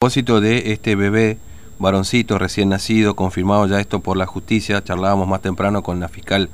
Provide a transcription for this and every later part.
propósito de este bebé varoncito recién nacido, confirmado ya esto por la justicia, charlábamos más temprano con la fiscal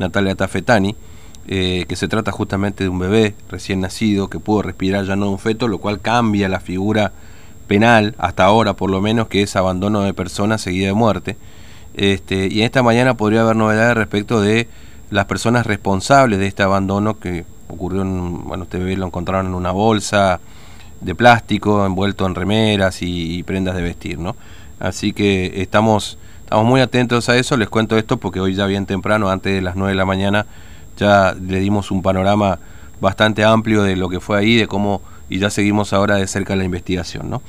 Natalia Tafetani, eh, que se trata justamente de un bebé recién nacido que pudo respirar ya no un feto, lo cual cambia la figura penal, hasta ahora por lo menos, que es abandono de persona seguida de muerte. Este, y esta mañana podría haber novedades respecto de las personas responsables de este abandono que ocurrió en, bueno, este bebé lo encontraron en una bolsa, de plástico envuelto en remeras y, prendas de vestir, ¿no? Así que estamos, estamos muy atentos a eso, les cuento esto porque hoy ya bien temprano, antes de las 9 de la mañana, ya le dimos un panorama bastante amplio de lo que fue ahí, de cómo, y ya seguimos ahora de cerca la investigación, ¿no?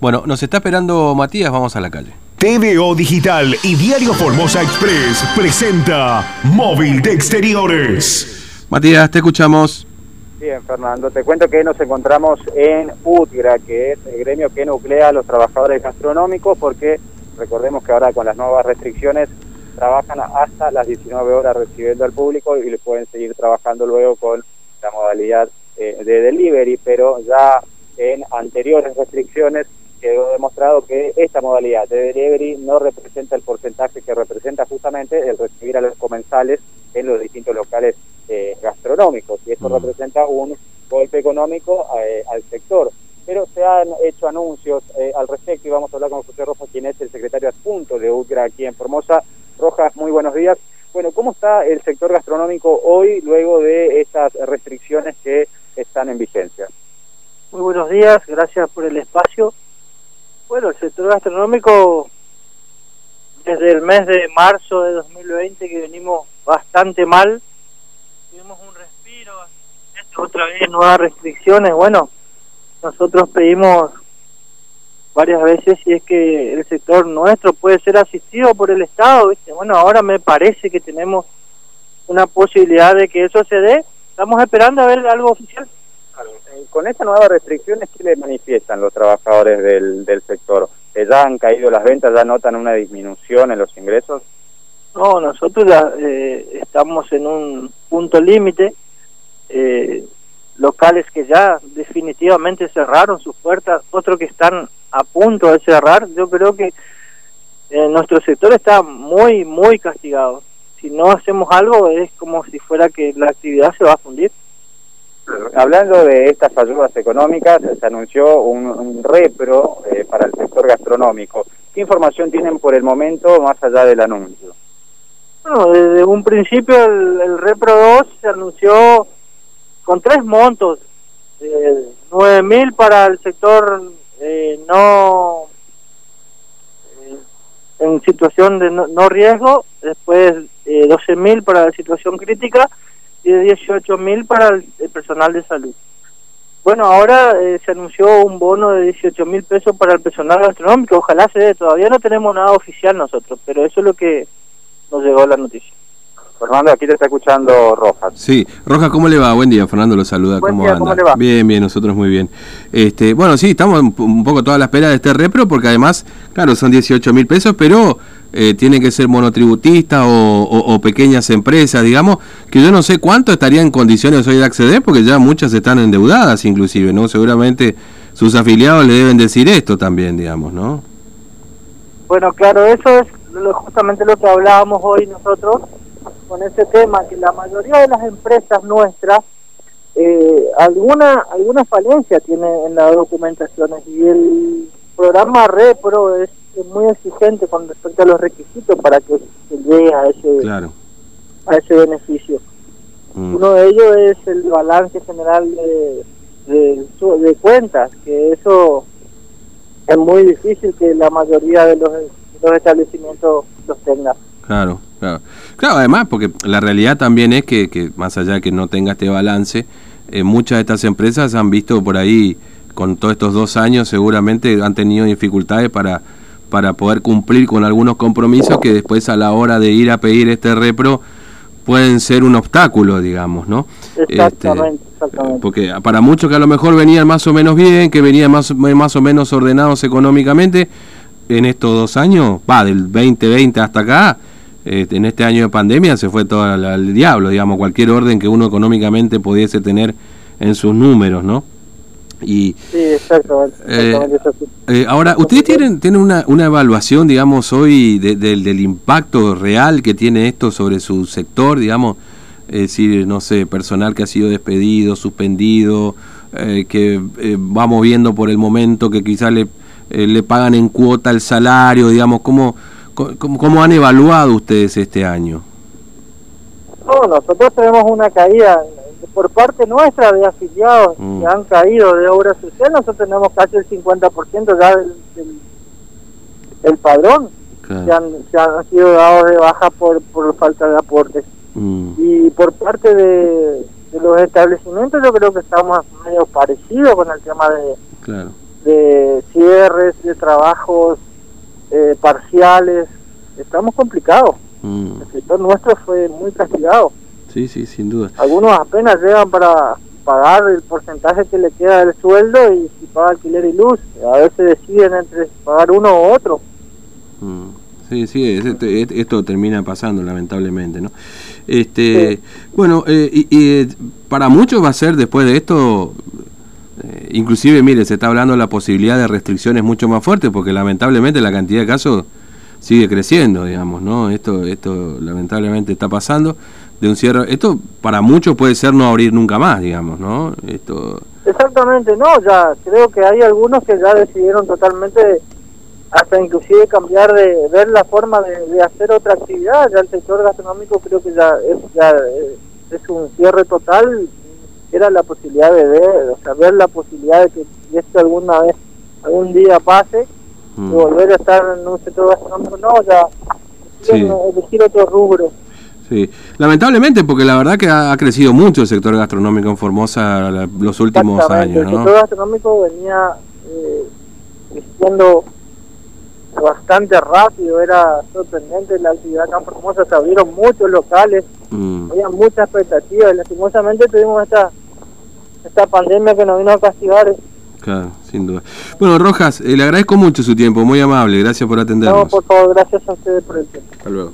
Bueno, nos está esperando Matías, vamos a la calle. TVO Digital y Diario Formosa Express presenta Móvil de Exteriores. Matías, te escuchamos. Bien, Fernando, te cuento que nos encontramos en UTGRA, que es el gremio que nuclea a los trabajadores gastronómicos, porque recordemos que ahora con las nuevas restricciones trabajan hasta las 19 horas recibiendo al público y pueden seguir trabajando luego con la modalidad eh, de delivery, pero ya en anteriores restricciones quedó demostrado que esta modalidad de delivery no representa el porcentaje que representa justamente el recibir a los comensales en los distintos locales eh, gastronómicos y esto mm. representa un golpe económico eh, al sector. Pero se han hecho anuncios eh, al respecto y vamos a hablar con José Rojas, quien es el secretario adjunto de UCRA aquí en Formosa. Rojas, muy buenos días. Bueno, ¿cómo está el sector gastronómico hoy luego de estas restricciones que están en vigencia? Muy buenos días, gracias por el espacio. Bueno, el sector gastronómico desde el mes de marzo de 2020 que venimos bastante mal. Tuvimos un respiro, otra vez nuevas restricciones. Bueno, nosotros pedimos varias veces si es que el sector nuestro puede ser asistido por el Estado. ¿viste? Bueno, ahora me parece que tenemos una posibilidad de que eso se dé. Estamos esperando a ver algo oficial. Eh, con estas nuevas restricciones, ¿qué le manifiestan los trabajadores del, del sector? ¿Ya han caído las ventas? ¿Ya notan una disminución en los ingresos? No, nosotros eh, estamos en un punto límite. Eh, locales que ya definitivamente cerraron sus puertas, otros que están a punto de cerrar. Yo creo que eh, nuestro sector está muy, muy castigado. Si no hacemos algo es como si fuera que la actividad se va a fundir. Hablando de estas ayudas económicas, se anunció un, repro para el sector gastronómico. ¿Qué información tienen por el momento más allá del anuncio? Bueno, desde un principio el, Repro 2 se anunció con tres montos, eh, 9.000 para el sector eh, no eh, en situación de no, riesgo, después eh, 12.000 para la situación crítica y de 18.000 para el, personal de salud. Bueno, ahora eh, se anunció un bono de 18.000 pesos para el personal gastronómico, ojalá se dé, todavía no tenemos nada oficial nosotros, pero eso es lo que nos llegó la noticia. Fernando, aquí te está escuchando Rojas. Sí, Rojas, ¿cómo le va? Buen día, Fernando lo saluda. ¿Cómo anda? le va? Bien, bien, nosotros muy bien. Este, bueno, sí, estamos un poco toda la espera de este repro, porque además, claro, son 18 mil pesos, pero eh, tienen que ser monotributistas o, pequeñas empresas, digamos, que yo no sé cuánto estaría en condiciones hoy de acceder, porque ya muchas están endeudadas inclusive, ¿no? Seguramente sus afiliados le deben decir esto también, digamos, ¿no? Bueno, claro, eso es justamente lo que hablábamos hoy nosotros con ese tema, que la mayoría de las empresas nuestras eh, alguna alguna falencia tiene en las documentaciones y el programa Repro es, muy exigente con respecto a los requisitos para que se llegue a ese a ese beneficio. Mm. Uno de ellos es el balance general de, de, de cuentas, que eso es muy difícil que la mayoría de los los establecimientos los tengan. Claro, claro. Claro, además, porque la realidad también es que, que más allá de que no tenga este balance, eh, muchas de estas empresas han visto por ahí, con todos estos dos años, seguramente han tenido dificultades para, para poder cumplir con algunos compromisos que después a la hora de ir a pedir este repro pueden ser un obstáculo, digamos, ¿no? Exactamente, este, exactamente. Porque para muchos que a lo mejor venían más o menos bien, que venían más, más o menos ordenados económicamente, en estos dos años, va, del 2020 hasta acá, eh, en este año de pandemia se fue todo al, diablo, digamos, cualquier orden que uno económicamente pudiese tener en sus números, ¿no? Y, sí, exactamente. Eh, ahora, ¿ustedes tienen, tienen una, una evaluación, digamos, hoy del impacto real que tiene esto sobre su sector, digamos? Es decir, no sé, personal que ha sido despedido, suspendido, eh, que eh, va moviendo por el momento, que quizás le, le pagan en cuota el salario, digamos, ¿cómo, cómo, cómo han evaluado ustedes este año? No, nosotros tenemos una caída por parte nuestra de afiliados mm. que han caído de obra social, nosotros tenemos casi el 50% ya del, del, padrón que, han, han, sido dados de baja por, por falta de aportes. Mm. Y por parte de, los establecimientos yo creo que estamos medio parecidos con el tema de, de cierres, de trabajos eh, parciales. Estamos complicados. Mm. El sector nuestro fue muy castigado. Sí, sí, sin duda. Algunos apenas llegan para pagar el porcentaje que le queda del sueldo y si paga alquiler y luz. A veces deciden entre pagar uno u otro. Mm. Sí, sí, esto termina pasando lamentablemente, ¿no? Este, Bueno, eh, y, eh, para muchos va a ser después de esto, inclusive, mire, se está hablando de la posibilidad de restricciones mucho más fuertes porque lamentablemente la cantidad de casos sigue creciendo, digamos, ¿no? Esto, esto lamentablemente está pasando de un cierre. Esto para muchos puede ser no abrir nunca más, digamos, ¿no? Esto... Exactamente, no, ya creo que hay algunos que ya decidieron totalmente, hasta inclusive cambiar de ver la forma de, hacer otra actividad. Ya el sector gastronómico creo que ya es, ya eh, es un cierre total. Era la posibilidad de ver, o sea, ver la posibilidad de que esto alguna vez, algún día pase Mm. volver a estar en un sector gastronómico, no, ya sí. elegir otro rubro. Sí, lamentablemente porque la verdad que ha, crecido mucho el sector gastronómico en Formosa los últimos años. ¿no? El sector gastronómico venía eh, creciendo bastante rápido, era sorprendente la actividad en Formosa, se abrieron muchos locales, mm. había muchas expectativas y lastimosamente tuvimos esta, esta pandemia que nos vino a castigar Claro, sin duda. Bueno, Rojas, eh, le agradezco mucho su tiempo, muy amable, gracias por atendernos. No, por favor, gracias a ustedes por el tiempo. Hasta luego.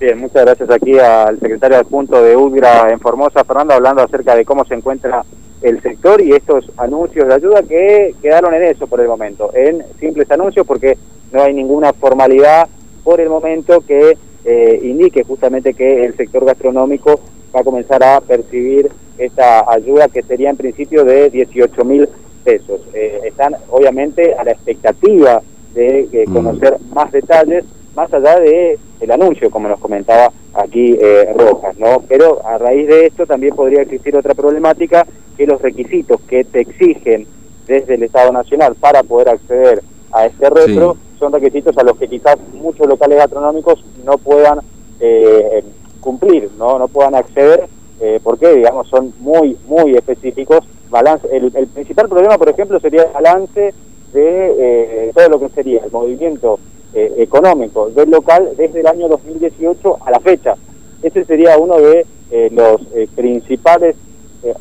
Bien, muchas gracias aquí al secretario adjunto de UDGRA en Formosa, Fernando, hablando acerca de cómo se encuentra el sector y estos anuncios de ayuda que quedaron en eso por el momento, en simples anuncios porque no hay ninguna formalidad por el momento que eh, indique justamente que el sector gastronómico va a comenzar a percibir esta ayuda que sería en principio de 18 mil pesos. Eh, están obviamente a la expectativa de mm. conocer más detalles, más allá de el anuncio, como nos comentaba aquí eh, Rojas, ¿no? Pero a raíz de esto también podría existir otra problemática, que los requisitos que te exigen desde el Estado Nacional para poder acceder a este retro son requisitos a los que quizás muchos locales gastronómicos no puedan eh, cumplir, no no puedan acceder, eh, porque digamos son muy muy específicos balance, el, principal problema, por ejemplo, sería el balance de eh, todo lo que sería el movimiento eh, económico del local desde el año 2018 a la fecha. Ese sería uno de eh, los principales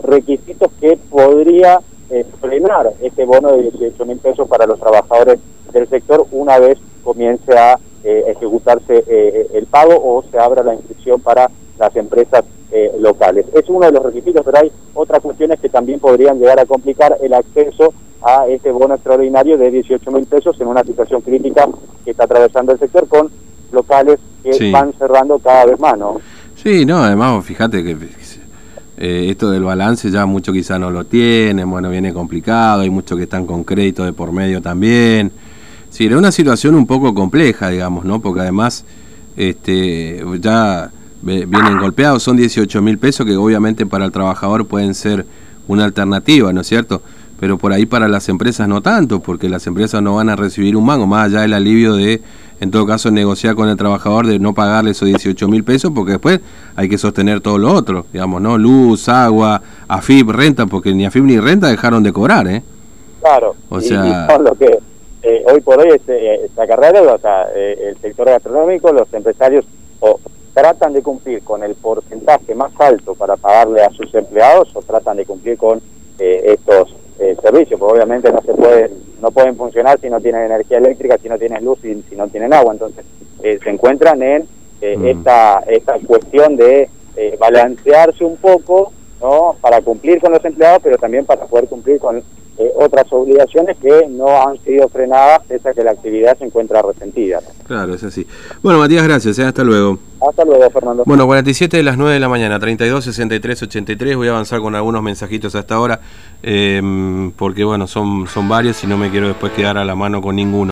requisitos que podría frenar este bono de 18 mil pesos para los trabajadores del sector una vez comience a ejecutarse el pago o se abra la inscripción para las empresas eh, locales. Es uno de los requisitos, pero hay otras cuestiones que también podrían llegar a complicar el acceso a este bono extraordinario de 18 mil pesos en una situación crítica que está atravesando el sector con locales que van cerrando cada vez más, ¿no? Sí, no, además fíjate que eh, esto del balance ya mucho quizá no lo tienen, bueno, viene complicado, hay muchos que están con crédito de por medio también. Sí, era una situación un poco compleja, digamos, ¿no? Porque además este, ya vienen golpeados, son 18 mil pesos que obviamente para el trabajador pueden ser una alternativa, ¿no es cierto? Pero por ahí para las empresas no tanto, porque las empresas no van a recibir un mango, más allá del alivio de, en todo caso, negociar con el trabajador de no pagarle esos 18 mil pesos, porque después hay que sostener todo lo otro, digamos, ¿no? Luz, agua, AFIP, renta, porque ni AFIP ni renta dejaron de cobrar, ¿eh? Claro, o sea... lo que eh, hoy por hoy este, esta carrera, o sea, eh, el sector gastronómico, los empresarios o tratan de cumplir con el porcentaje más alto para pagarle a sus empleados o tratan de cumplir con eh, estos servicios, porque obviamente no se puede, no pueden funcionar si no tienen energía eléctrica, si no tienen luz y si no tienen agua, entonces eh, se encuentran en mm. esta esta cuestión de balancearse un poco, ¿no? Para cumplir con los empleados, pero también para poder cumplir con eh, otras obligaciones que no han sido frenadas pese a que la actividad se encuentra resentida. Claro, es así. Bueno, Matías, gracias. ¿eh? Hasta luego. Hasta luego, Fernando. Bueno, 47 de las 9 de la mañana, 32, 63, 83. Voy a avanzar con algunos mensajitos hasta ahora, eh, porque bueno, son, son varios y no me quiero después quedar a la mano con ninguno.